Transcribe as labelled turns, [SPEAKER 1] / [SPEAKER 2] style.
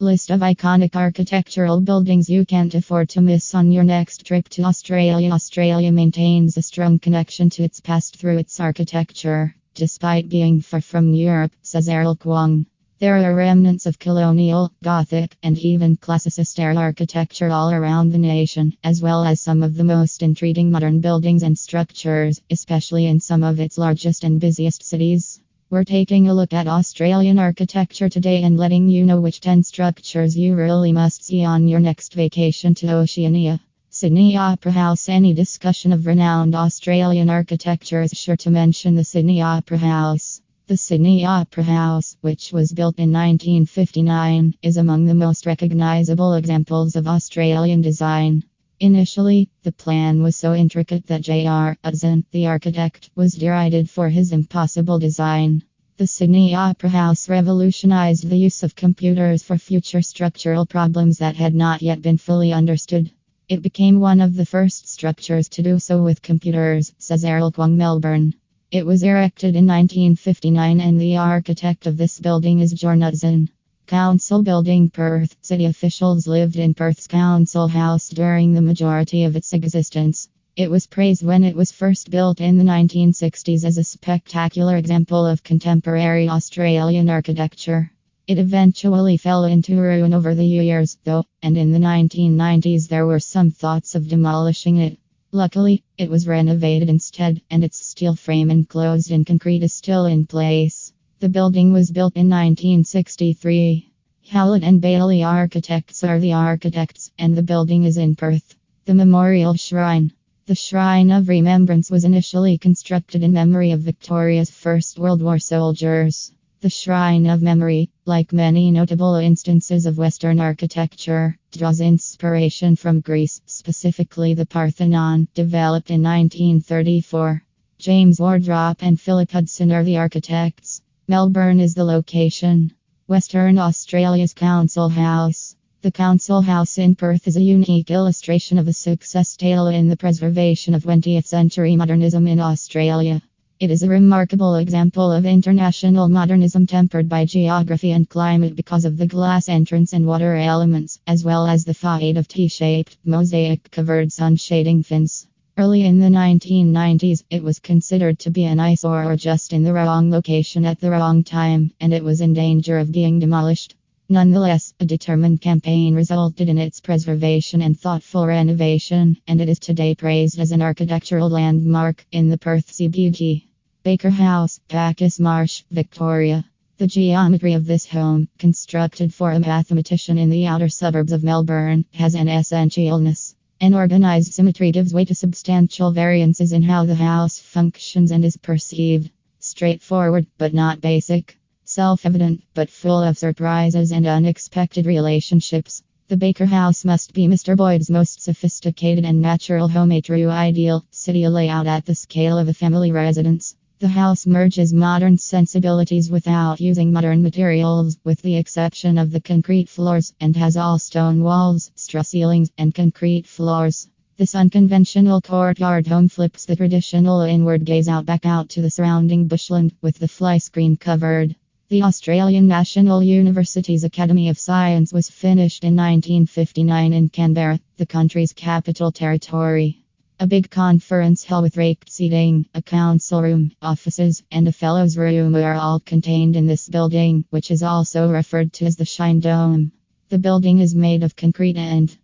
[SPEAKER 1] List of iconic architectural buildings you can't afford to miss on your next trip to Australia. Australia maintains a strong connection to its past through its architecture, despite being far from Europe, says Errol Kwong. There are remnants of colonial, Gothic, and even Classicist era architecture all around the nation, as well as some of the most intriguing modern buildings and structures, especially in some of its largest and busiest cities. We're taking a look at Australian architecture today and letting you know which 10 structures you really must see on your next vacation to Oceania. Sydney Opera House Any discussion of renowned Australian architecture is sure to mention the Sydney Opera House. The Sydney Opera House, which was built in 1959, is among the most recognizable examples of Australian design. Initially, the plan was so intricate that J.R. Utzon, the architect, was derided for his impossible design. The Sydney Opera House revolutionized the use of computers for future structural problems that had not yet been fully understood. It became one of the first structures to do so with computers, says Errol Kwong Melbourne. It was erected in 1959 and the architect of this building is Bjorn Utzon. Council Building Perth. City officials lived in Perth's Council House during the majority of its existence. It was praised when it was first built in the 1960s as a spectacular example of contemporary Australian architecture. It eventually fell into ruin over the years, though, and in the 1990s there were some thoughts of demolishing it. Luckily, it was renovated instead, and its steel frame enclosed in concrete is still in place. The building was built in 1963. Howlett and Bailey Architects are the architects, and the building is in Perth. The Memorial Shrine. The Shrine of Remembrance was initially constructed in memory of Victoria's First World War soldiers. The Shrine of Memory, like many notable instances of Western architecture, draws inspiration from Greece, specifically the Parthenon, developed in 1934. James Wardrop and Philip Hudson are the architects. Melbourne is the location. Western Australia's Council House. The Council House in Perth is a unique illustration of a success tale in the preservation of 20th century modernism in Australia. It is a remarkable example of international modernism tempered by geography and climate because of the glass entrance and water elements, as well as the fade of T shaped, mosaic covered sun shading fins. Early in the 1990s, it was considered to be an eyesore or just in the wrong location at the wrong time, and it was in danger of being demolished. Nonetheless, a determined campaign resulted in its preservation and thoughtful renovation, and it is today praised as an architectural landmark in the Perth CBD. Baker House, Bacchus Marsh, Victoria. The geometry of this home, constructed for a mathematician in the outer suburbs of Melbourne, has an essentialness. An organized symmetry gives way to substantial variances in how the house functions and is perceived. Straightforward, but not basic. Self evident, but full of surprises and unexpected relationships. The Baker House must be Mr. Boyd's most sophisticated and natural home, a true ideal city layout at the scale of a family residence. The house merges modern sensibilities without using modern materials, with the exception of the concrete floors, and has all stone walls, straw ceilings, and concrete floors. This unconventional courtyard home flips the traditional inward gaze out back out to the surrounding bushland, with the fly screen covered. The Australian National University's Academy of Science was finished in 1959 in Canberra, the country's capital territory. A big conference hall with raked seating, a council room, offices, and a fellows room are all contained in this building, which is also referred to as the Shine Dome. The building is made of concrete and